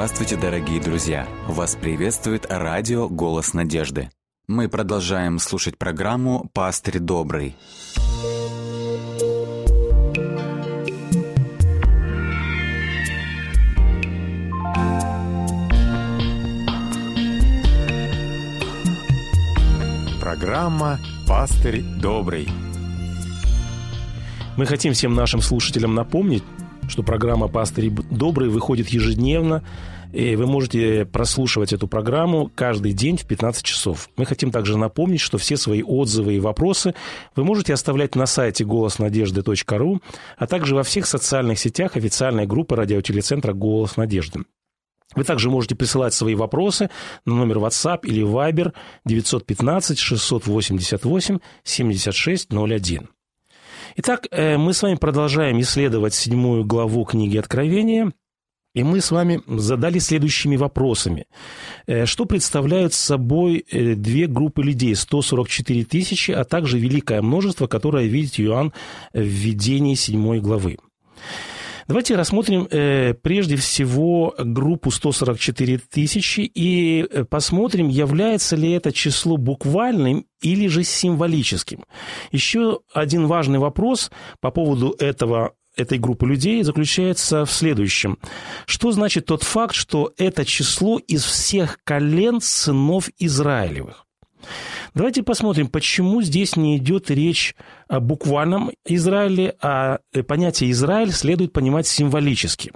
Здравствуйте, дорогие друзья! Вас приветствует радио «Голос надежды». Мы продолжаем слушать программу «Пастырь добрый». Программа «Пастырь добрый». Мы хотим всем нашим слушателям напомнить, что программа «Пастырь добрый» выходит ежедневно, и вы можете прослушивать эту программу каждый день в 15 часов. Мы хотим также напомнить, что все свои отзывы и вопросы вы можете оставлять на сайте голоснадежды.ру, а также во всех социальных сетях официальной группы радиотелецентра «Голос надежды». Вы также можете присылать свои вопросы на номер WhatsApp или Viber 915-688-7601. Итак, э, мы с вами продолжаем исследовать седьмую главу книги Откровения, и мы с вами задали следующими вопросами. Э, что представляют собой э, две группы людей, 144 тысячи, а также великое множество, которое видит Иоанн в видении седьмой главы? Давайте рассмотрим э, прежде всего группу 144 тысячи и э, посмотрим, является ли это число буквальным или же символическим. Еще один важный вопрос по поводу этого этой группы людей заключается в следующем. Что значит тот факт, что это число из всех колен сынов Израилевых? Давайте посмотрим, почему здесь не идет речь о буквальном Израиле, а понятие Израиль следует понимать символически.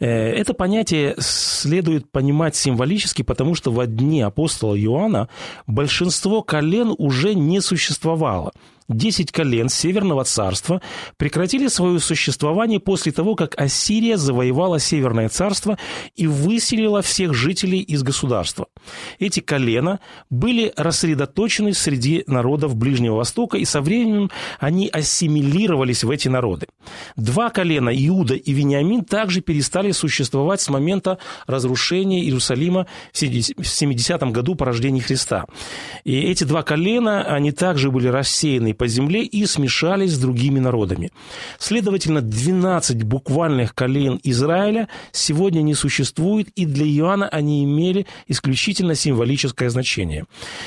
Э, это понятие следует понимать символически, потому что в дни апостола Иоанна большинство колен уже не существовало – Десять колен Северного царства прекратили свое существование после того, как Ассирия завоевала Северное царство и выселила всех жителей из государства. Эти колена были рассредоточены среди народов Ближнего Востока, и со временем они ассимилировались в эти народы. Два колена, Иуда и Вениамин, также перестали существовать с момента разрушения Иерусалима в 70 году по рождении Христа. И эти два колена, они также были рассеяны по земле и смешались с другими народами. Следовательно, 12 буквальных колен Израиля сегодня не существует, и для Иоанна они имели исключительно символическое значение.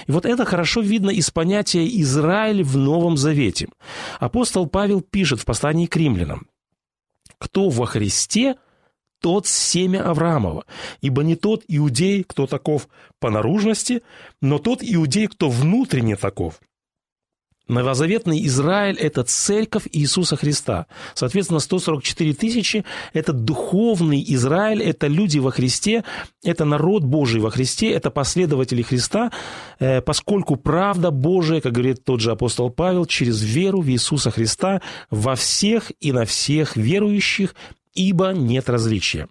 И вот это хорошо видно из понятия «Израиль в Новом Завете». Апостол Павел пишет в послании к римлянам, «Кто во Христе – тот семя Авраамова, ибо не тот иудей, кто таков по наружности, но тот иудей, кто внутренне таков. Новозаветный Израиль – это церковь Иисуса Христа. Соответственно, 144 тысячи – это духовный Израиль, это люди во Христе, это народ Божий во Христе, это последователи Христа, э, поскольку правда Божия, как говорит тот же апостол Павел, через веру в Иисуса Христа во всех и на всех верующих, ибо нет различия.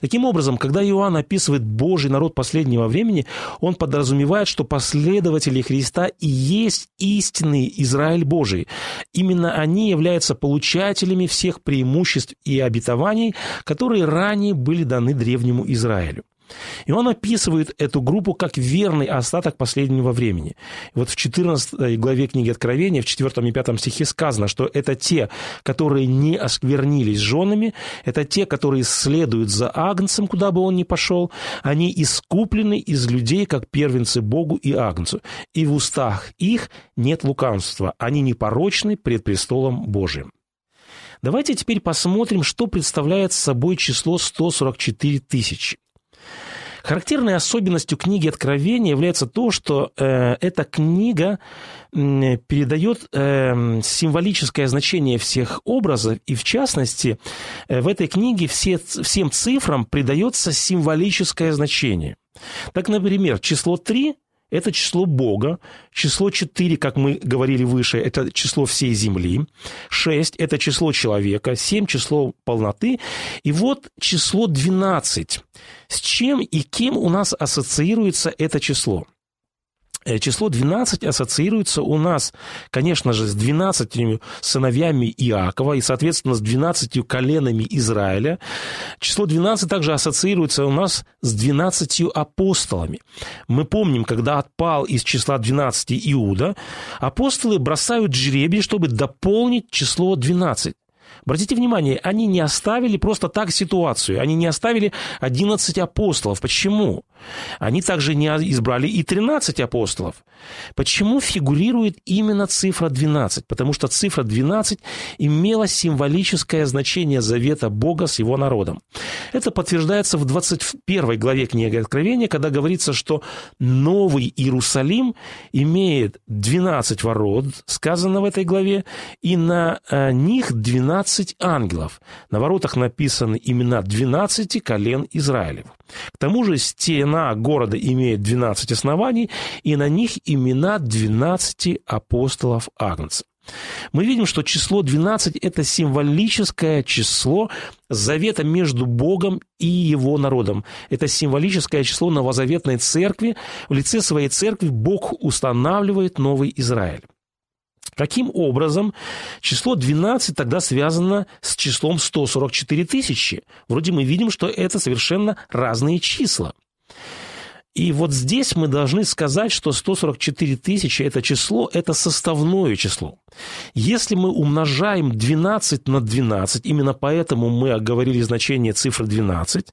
Таким образом, когда Иоанн описывает Божий народ последнего времени, он подразумевает, что последователи Христа и есть истинный Израиль Божий. Именно они являются получателями всех преимуществ и обетований, которые ранее были даны древнему Израилю. И он описывает эту группу как верный остаток последнего времени. Вот в 14 главе книги Откровения, в 4 и 5 стихе сказано, что это те, которые не осквернились женами, это те, которые следуют за Агнцем, куда бы он ни пошел, они искуплены из людей, как первенцы Богу и Агнцу. И в устах их нет лукавства, они непорочны пред престолом Божиим. Давайте теперь посмотрим, что представляет собой число 144 тысячи. Характерной особенностью книги Откровения является то, что э, эта книга э, передает э, символическое значение всех образов, и в частности, э, в этой книге все, всем цифрам придается символическое значение. Так, например, число 3 это число Бога. Число 4, как мы говорили выше, это число всей Земли. 6 – это число человека. 7 – число полноты. И вот число 12. С чем и кем у нас ассоциируется это число? Э, число 12 ассоциируется у нас, конечно же, с 12 сыновьями Иакова и, соответственно, с 12 коленами Израиля. Число 12 также ассоциируется у нас с 12 апостолами. Мы помним, когда отпал из числа 12 Иуда, апостолы бросают жребий, чтобы дополнить число 12. Обратите внимание, они не оставили просто так ситуацию, они не оставили 11 апостолов. Почему? Они также не избрали и 13 апостолов. Почему фигурирует именно цифра 12? Потому что цифра 12 имела символическое значение завета Бога с его народом. Это подтверждается в 21 главе книги Откровения, когда говорится, что Новый Иерусалим имеет 12 ворот, сказано в этой главе, и на э, них 12 ангелов. На воротах написаны имена 12 колен Израилев. К тому же стена города имеет 12 оснований, и на них имена 12 апостолов Агнца. Мы видим, что число 12 – это символическое число завета между Богом и его народом. Это символическое число новозаветной церкви. В лице своей церкви Бог устанавливает новый Израиль. Каким образом число 12 тогда связано с числом 144 тысячи? Вроде мы видим, что это совершенно разные числа. И вот здесь мы должны сказать, что 144 тысячи – это число, это составное число. Если мы умножаем 12 на 12, именно поэтому мы оговорили значение цифры 12,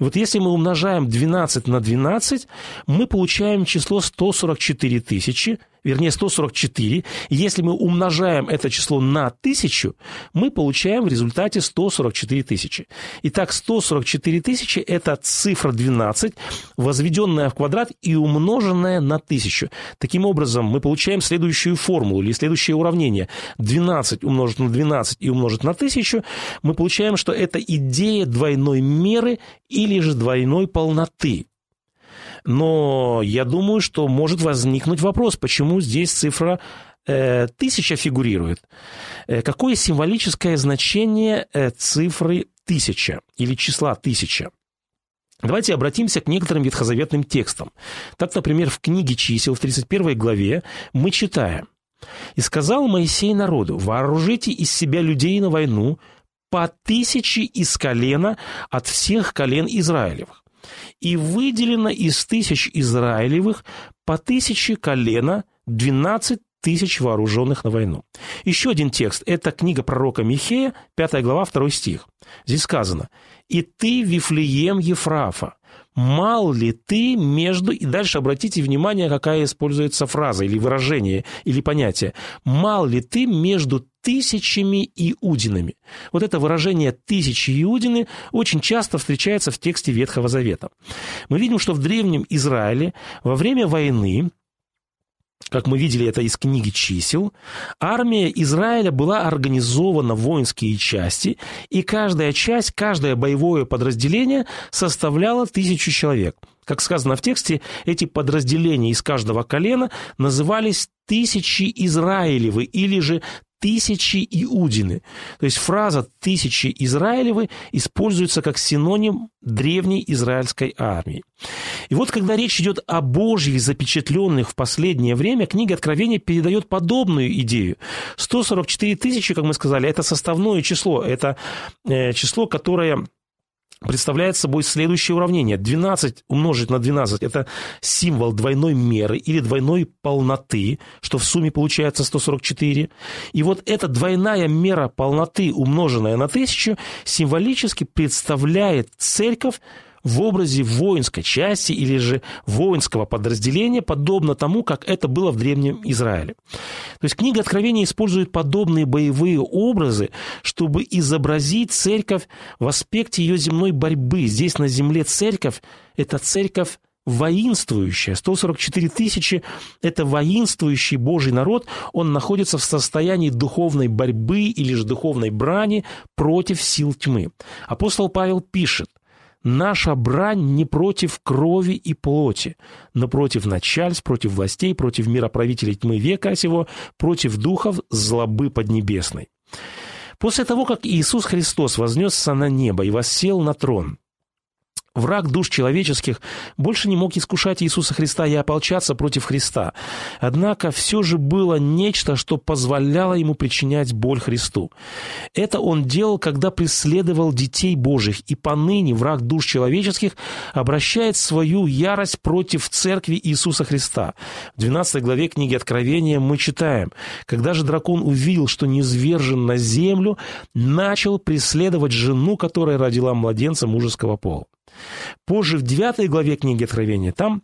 и вот если мы умножаем 12 на 12, мы получаем число 144 тысячи – вернее 144, и если мы умножаем это число на тысячу, мы получаем в результате 144 тысячи. Итак, 144 тысячи – это цифра 12, возведенная в квадрат и умноженная на тысячу. Таким образом, мы получаем следующую формулу или следующее уравнение. 12 умножить на 12 и умножить на тысячу, мы получаем, что это идея двойной меры или же двойной полноты. Но я думаю, что может возникнуть вопрос, почему здесь цифра э, тысяча фигурирует. Э, какое символическое значение э, цифры тысяча или числа тысяча? Давайте обратимся к некоторым ветхозаветным текстам. Так, например, в книге чисел в 31 главе мы читаем. «И сказал Моисей народу, вооружите из себя людей на войну по тысяче из колена от всех колен Израилевых и выделено из тысяч Израилевых по тысяче колена двенадцать тысяч вооруженных на войну. Еще один текст – это книга пророка Михея, 5 глава, 2 стих. Здесь сказано «И ты, Вифлеем Ефрафа, мал ли ты между...» И дальше обратите внимание, какая используется фраза или выражение, или понятие. «Мал ли ты между тысячами иудинами?» Вот это выражение «тысячи иудины» очень часто встречается в тексте Ветхого Завета. Мы видим, что в Древнем Израиле во время войны как мы видели это из книги чисел, армия Израиля была организована в воинские части, и каждая часть, каждое боевое подразделение составляло тысячу человек. Как сказано в тексте, эти подразделения из каждого колена назывались тысячи Израилевы или же тысячи Иудины. То есть фраза «тысячи Израилевы» используется как синоним древней израильской армии. И вот когда речь идет о Божьих запечатленных в последнее время, книга Откровения передает подобную идею. 144 тысячи, как мы сказали, это составное число, это э, число, которое представляет собой следующее уравнение. 12 умножить на 12 – это символ двойной меры или двойной полноты, что в сумме получается 144. И вот эта двойная мера полноты, умноженная на тысячу, символически представляет церковь в образе воинской части или же воинского подразделения, подобно тому, как это было в Древнем Израиле. То есть книга Откровения использует подобные боевые образы, чтобы изобразить церковь в аспекте ее земной борьбы. Здесь на земле церковь – это церковь воинствующая. 144 тысячи – это воинствующий Божий народ. Он находится в состоянии духовной борьбы или же духовной брани против сил тьмы. Апостол Павел пишет, Наша брань не против крови и плоти, но против начальств, против властей, против мироправителей тьмы века сего, против духов злобы поднебесной. После того, как Иисус Христос вознесся на небо и воссел на трон, Враг душ человеческих больше не мог искушать Иисуса Христа и ополчаться против Христа. Однако все же было нечто, что позволяло ему причинять боль Христу. Это он делал, когда преследовал детей Божьих, и поныне враг душ человеческих обращает свою ярость против церкви Иисуса Христа. В 12 главе книги Откровения мы читаем, «Когда же дракон увидел, что низвержен на землю, начал преследовать жену, которая родила младенца мужеского пола». Позже в 9 главе книги Откровения там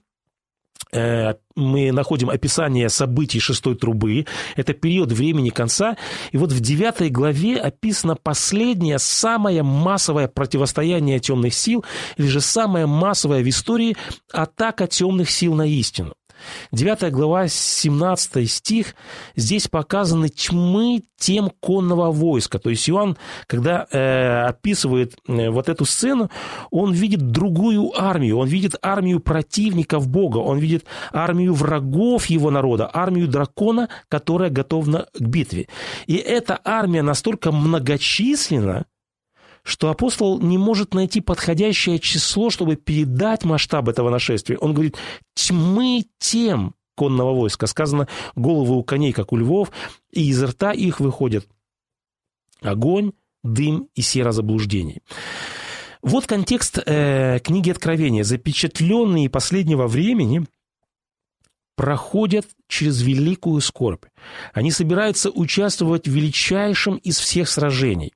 э, мы находим описание событий шестой трубы. Это период времени конца. И вот в девятой главе описано последнее, самое массовое противостояние темных сил, или же самое массовое в истории атака темных сил на истину. 9 глава, 17 стих, здесь показаны тьмы тем конного войска. То есть Иоанн, когда э, описывает э, вот эту сцену, он видит другую армию, он видит армию противников Бога, он видит армию врагов его народа, армию дракона, которая готова к битве. И эта армия настолько многочисленна, что апостол не может найти подходящее число, чтобы передать масштаб этого нашествия. Он говорит, тьмы тем конного войска. Сказано, головы у коней, как у львов, и из рта их выходят огонь, дым и сера заблуждений. Вот контекст э, книги Откровения. Запечатленные последнего времени проходят через великую скорбь. Они собираются участвовать в величайшем из всех сражений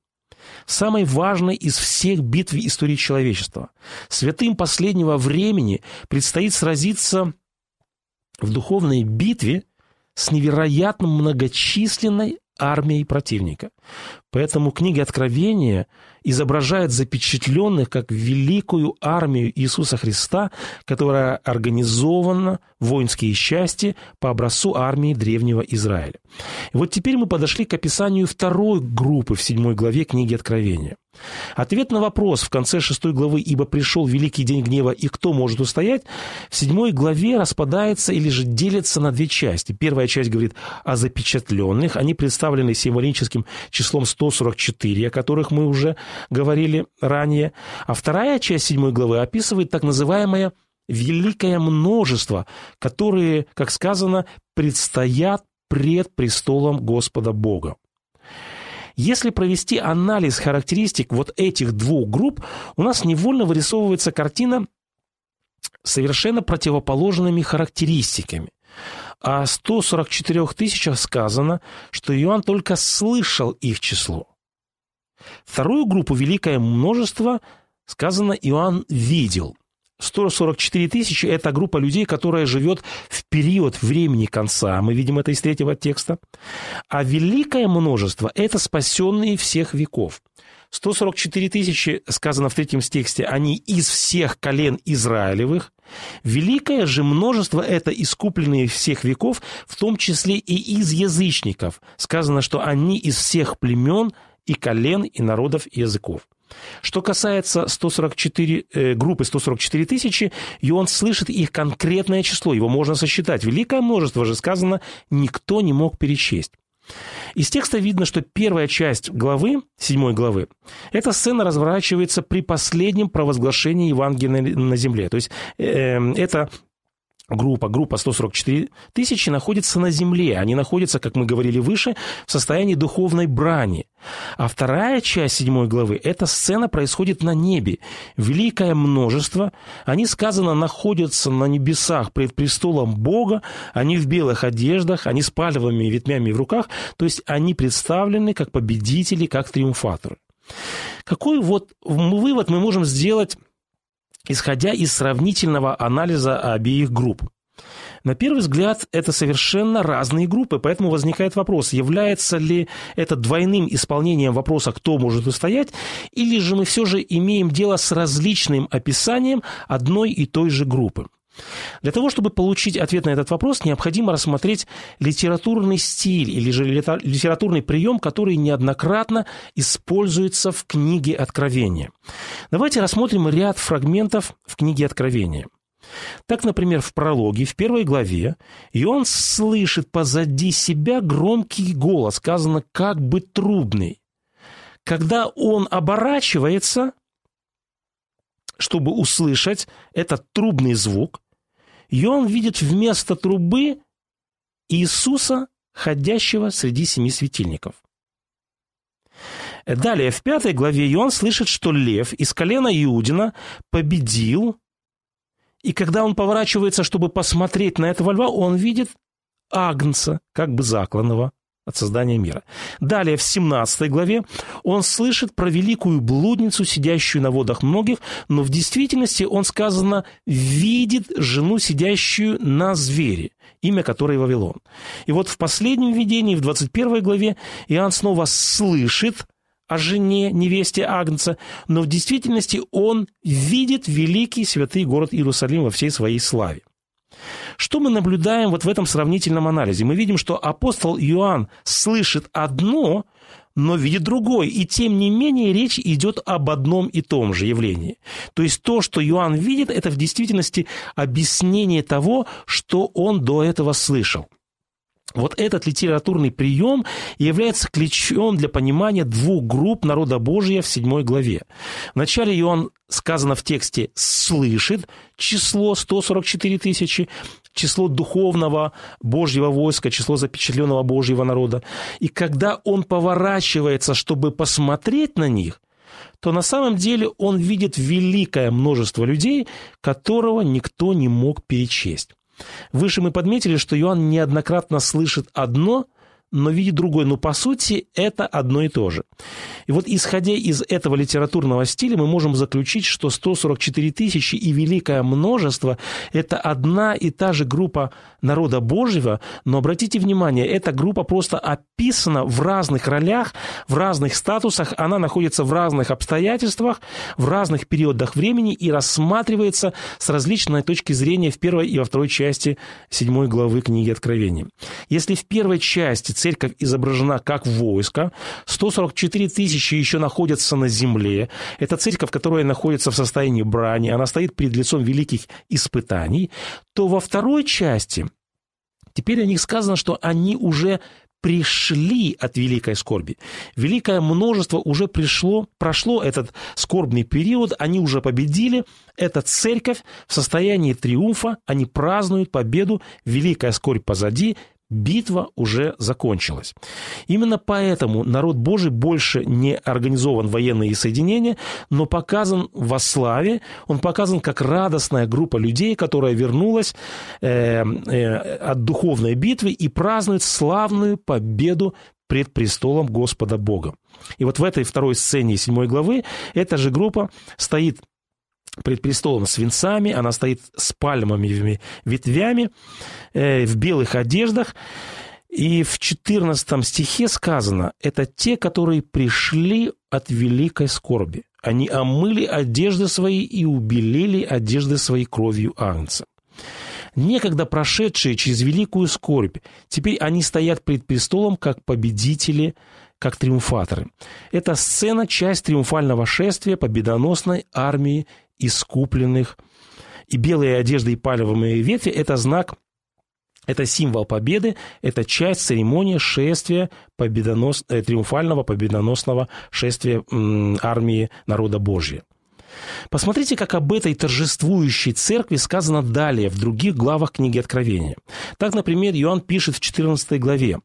самой важной из всех битв истории человечества. Святым последнего времени предстоит сразиться в духовной битве с невероятно многочисленной армией противника. Поэтому книга Откровения изображает запечатленных как великую армию Иисуса Христа, которая организована воинские части по образцу армии древнего Израиля. И вот теперь мы подошли к описанию второй группы в седьмой главе книги Откровения. Ответ на вопрос в конце шестой главы «Ибо пришел великий день гнева, и кто может устоять?» в седьмой главе распадается или же делится на две части. Первая часть говорит о запечатленных. Они представлены символическим числом 144, о которых мы уже говорили ранее. А вторая часть седьмой главы описывает так называемое великое множество, которые, как сказано, предстоят пред престолом Господа Бога. Если провести анализ характеристик вот этих двух групп, у нас невольно вырисовывается картина совершенно противоположными характеристиками. О 144 тысячах сказано, что Иоанн только слышал их число. Вторую группу «Великое множество» сказано Иоанн видел. 144 тысячи – это группа людей, которая живет в период времени конца. Мы видим это из третьего текста. А великое множество – это спасенные всех веков. 144 тысячи, сказано в третьем тексте, они из всех колен Израилевых. Великое же множество – это искупленные всех веков, в том числе и из язычников. Сказано, что они из всех племен и колен, и народов, и языков. Что касается 144, э, группы 144 тысячи, и он слышит их конкретное число, его можно сосчитать. Великое множество же сказано, никто не мог перечесть. Из текста видно, что первая часть главы, седьмой главы, эта сцена разворачивается при последнем провозглашении Евангелия на земле. То есть э, это группа, группа 144 тысячи находится на земле. Они находятся, как мы говорили выше, в состоянии духовной брани. А вторая часть седьмой главы, эта сцена происходит на небе. Великое множество, они, сказано, находятся на небесах пред престолом Бога, они в белых одеждах, они с палевыми ветвями в руках, то есть они представлены как победители, как триумфаторы. Какой вот вывод мы можем сделать исходя из сравнительного анализа обеих групп. На первый взгляд, это совершенно разные группы, поэтому возникает вопрос, является ли это двойным исполнением вопроса «кто может устоять», или же мы все же имеем дело с различным описанием одной и той же группы. Для того, чтобы получить ответ на этот вопрос, необходимо рассмотреть литературный стиль или же литературный прием, который неоднократно используется в книге Откровения. Давайте рассмотрим ряд фрагментов в книге Откровения. Так, например, в прологе, в первой главе, и он слышит позади себя громкий голос, сказано как бы трубный. Когда он оборачивается, чтобы услышать этот трубный звук, Иоанн видит вместо трубы Иисуса, ходящего среди семи светильников. Далее, в пятой главе Иоанн слышит, что лев из колена Иудина победил, и когда он поворачивается, чтобы посмотреть на этого льва, он видит агнца, как бы закланного от создания мира. Далее, в 17 главе, он слышит про великую блудницу, сидящую на водах многих, но в действительности он, сказано, видит жену, сидящую на звере, имя которой Вавилон. И вот в последнем видении, в 21 главе, Иоанн снова слышит о жене, невесте Агнца, но в действительности он видит великий святый город Иерусалим во всей своей славе. Что мы наблюдаем вот в этом сравнительном анализе? Мы видим, что апостол Иоанн слышит одно, но видит другое. И тем не менее речь идет об одном и том же явлении. То есть то, что Иоанн видит, это в действительности объяснение того, что он до этого слышал. Вот этот литературный прием является ключом для понимания двух групп народа Божия в седьмой главе. Вначале Иоанн, сказано в тексте, слышит число 144 тысячи, число духовного Божьего войска, число запечатленного Божьего народа. И когда он поворачивается, чтобы посмотреть на них, то на самом деле он видит великое множество людей, которого никто не мог перечесть. Выше мы подметили, что Иоанн неоднократно слышит одно – но видит другой. Но по сути это одно и то же. И вот исходя из этого литературного стиля мы можем заключить, что 144 тысячи и великое множество – это одна и та же группа народа Божьего, но обратите внимание, эта группа просто описана в разных ролях, в разных статусах, она находится в разных обстоятельствах, в разных периодах времени и рассматривается с различной точки зрения в первой и во второй части седьмой главы книги Откровения. Если в первой части церковь изображена как войско, 144 тысячи еще находятся на земле. Это церковь, которая находится в состоянии брани, она стоит перед лицом великих испытаний, то во второй части теперь о них сказано, что они уже пришли от великой скорби. Великое множество уже пришло, прошло этот скорбный период, они уже победили. Эта церковь в состоянии триумфа, они празднуют победу, великая скорбь позади, битва уже закончилась. Именно поэтому народ Божий больше не организован военные соединения, но показан во славе, он показан как радостная группа людей, которая вернулась э, э, от духовной битвы и празднует славную победу пред престолом Господа Бога. И вот в этой второй сцене седьмой главы эта же группа стоит пред престолом с венцами, она стоит с пальмовыми ветвями, э, в белых одеждах. И в 14 стихе сказано, это те, которые пришли от великой скорби. Они омыли одежды свои и убелили одежды свои кровью Агнца. Некогда прошедшие через великую скорбь, теперь они стоят пред престолом как победители, как триумфаторы. Эта сцена – часть триумфального шествия победоносной армии искупленных. И белые одежды и палевые ветви – это знак это символ победы, это часть церемонии шествия победонос... Э, триумфального победоносного шествия армии народа Божьего. Посмотрите, как об этой торжествующей церкви сказано далее, в других главах книги Откровения. Так, например, Иоанн пишет в 14 главе.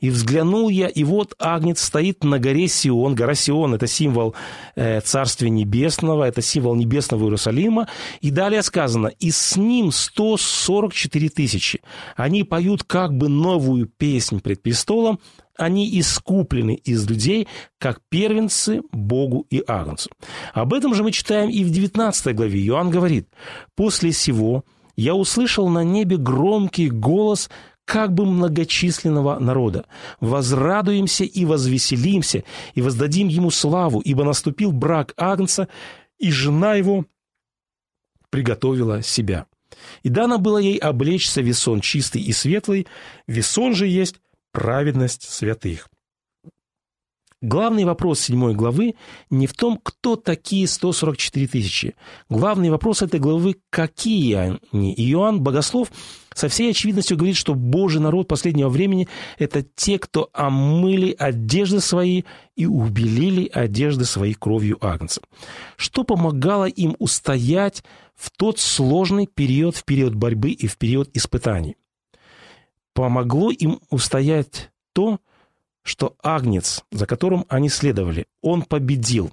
И взглянул я, и вот Агнец стоит на горе Сион. Гора Сион – это символ э, Царствия Небесного, это символ Небесного Иерусалима. И далее сказано, и с ним 144 тысячи. Они поют как бы новую песнь пред престолом, они искуплены из людей, как первенцы Богу и Агнцу. Об этом же мы читаем и в 19 главе. Иоанн говорит, «После сего я услышал на небе громкий голос, как бы многочисленного народа. Возрадуемся и возвеселимся, и воздадим ему славу, ибо наступил брак Агнца, и жена его приготовила себя. И дано было ей облечься весон чистый и светлый, весон же есть праведность святых. Главный вопрос седьмой главы не в том, кто такие 144 тысячи. Главный вопрос этой главы – какие они? И Иоанн Богослов со всей очевидностью говорит, что Божий народ последнего времени – это те, кто омыли одежды свои и убелили одежды свои кровью Агнца. Что помогало им устоять в тот сложный период, в период борьбы и в период испытаний? Помогло им устоять то, что Агнец, за которым они следовали, он победил.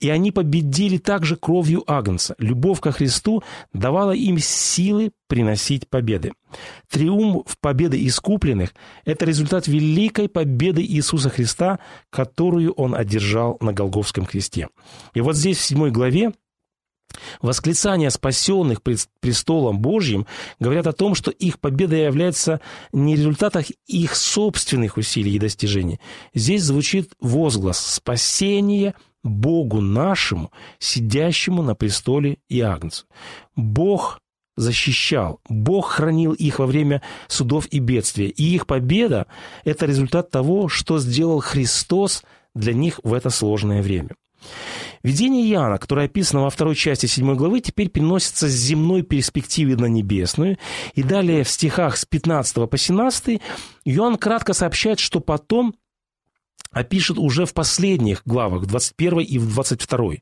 И они победили также кровью Агнца. Любовь ко Христу давала им силы приносить победы. Триумф победы искупленных – это результат великой победы Иисуса Христа, которую Он одержал на Голговском кресте. И вот здесь в седьмой главе Восклицания спасенных престолом Божьим говорят о том, что их победа является не результатом их собственных усилий и достижений. Здесь звучит возглас «спасение Богу нашему, сидящему на престоле и Агнцу». Бог защищал, Бог хранил их во время судов и бедствия. И их победа – это результат того, что сделал Христос для них в это сложное время. Видение Иоанна, которое описано во второй части седьмой главы, теперь переносится с земной перспективы на небесную. И далее в стихах с 15 по 17 Иоанн кратко сообщает, что потом опишет уже в последних главах, 21 и в 22.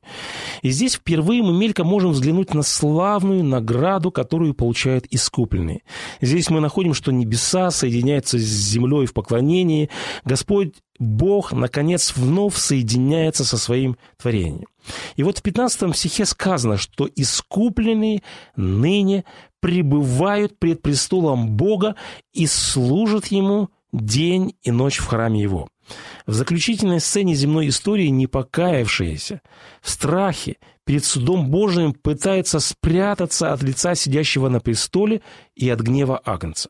И здесь впервые мы мельком можем взглянуть на славную награду, которую получают искупленные. Здесь мы находим, что небеса соединяются с землей в поклонении. Господь Бог, наконец, вновь соединяется со своим творением. И вот в 15 стихе сказано, что искупленные ныне пребывают пред престолом Бога и служат Ему день и ночь в храме Его. В заключительной сцене земной истории непокаявшиеся в страхе перед судом Божиим пытается спрятаться от лица сидящего на престоле и от гнева Агнца.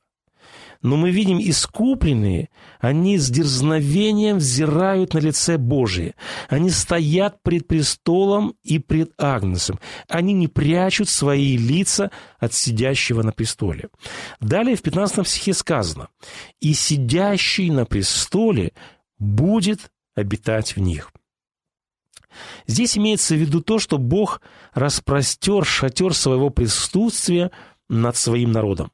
Но мы видим искупленные, они с дерзновением взирают на лице Божие. Они стоят пред престолом и пред Агнцем. Они не прячут свои лица от сидящего на престоле. Далее в 15 стихе сказано, «И сидящий на престоле будет обитать в них». Здесь имеется в виду то, что Бог распростер шатер своего присутствия – над своим народом.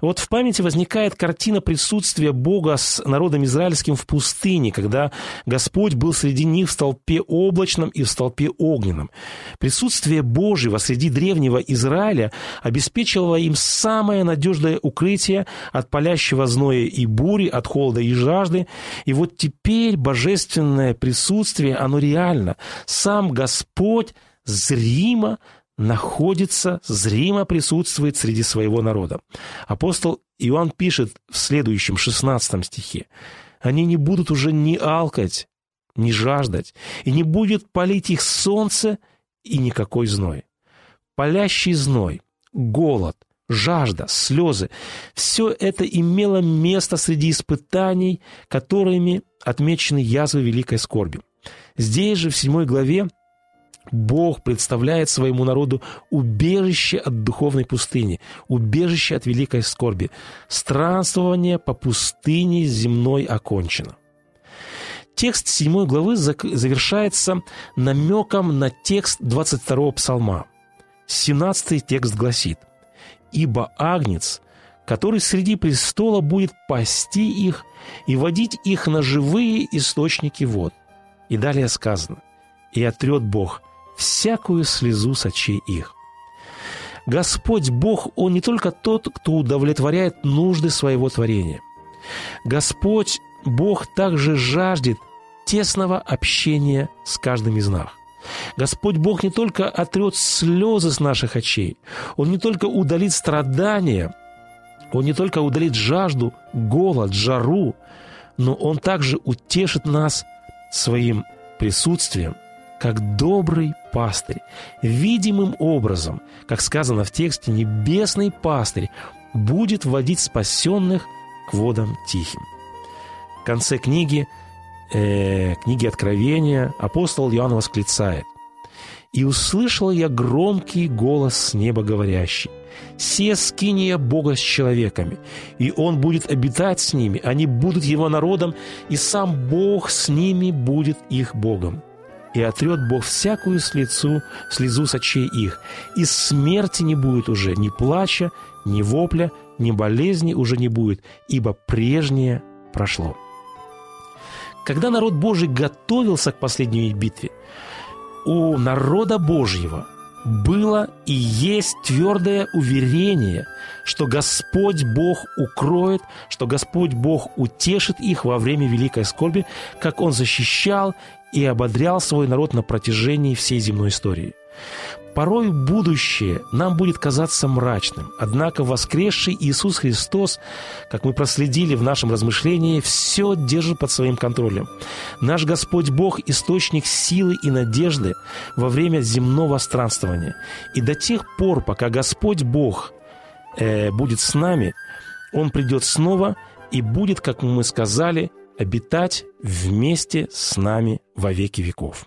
Вот в памяти возникает картина присутствия Бога с народом израильским в пустыне, когда Господь был среди них в столпе облачном и в столпе огненном. Присутствие Божьего среди древнего Израиля обеспечивало им самое надежное укрытие от палящего зноя и бури, от холода и жажды. И вот теперь божественное присутствие, оно реально. Сам Господь зримо находится, зримо присутствует среди своего народа. Апостол Иоанн пишет в следующем 16 стихе, «Они не будут уже ни алкать, ни жаждать, и не будет палить их солнце и никакой зной. Палящий зной, голод, жажда, слезы – все это имело место среди испытаний, которыми отмечены язвы великой скорби. Здесь же, в седьмой главе, Бог представляет своему народу убежище от духовной пустыни, убежище от великой скорби. Странствование по пустыне земной окончено. Текст 7 главы завершается намеком на текст 22 псалма. 17 текст гласит «Ибо агнец, который среди престола будет пасти их и водить их на живые источники вод». И далее сказано «И отрет Бог – всякую слезу с очей их. Господь Бог, Он не только тот, кто удовлетворяет нужды своего творения. Господь Бог также жаждет тесного общения с каждым из нас. Господь Бог не только отрет слезы с наших очей, Он не только удалит страдания, Он не только удалит жажду, голод, жару, но Он также утешит нас своим присутствием, как добрый пастырь, видимым образом, как сказано в тексте, небесный пастырь будет вводить спасенных к водам тихим. В конце книги, э, книги Откровения апостол Иоанн восклицает «И услышал я громкий голос с неба говорящий, «Се скиния Бога с человеками, и Он будет обитать с ними, они будут Его народом, и сам Бог с ними будет их Богом. И отрет Бог всякую слезу, слезу с очей их, и смерти не будет уже, ни плача, ни вопля, ни болезни уже не будет, ибо прежнее прошло». Когда народ Божий готовился к последней битве, у народа Божьего было и есть твердое уверение, что Господь Бог укроет, что Господь Бог утешит их во время великой скорби, как Он защищал и ободрял свой народ на протяжении всей земной истории. Порой будущее нам будет казаться мрачным, однако воскресший Иисус Христос, как мы проследили в нашем размышлении, все держит под своим контролем. Наш Господь Бог – источник силы и надежды во время земного странствования. И до тех пор, пока Господь Бог э, будет с нами, Он придет снова и будет, как мы сказали, обитать вместе с нами во веки веков.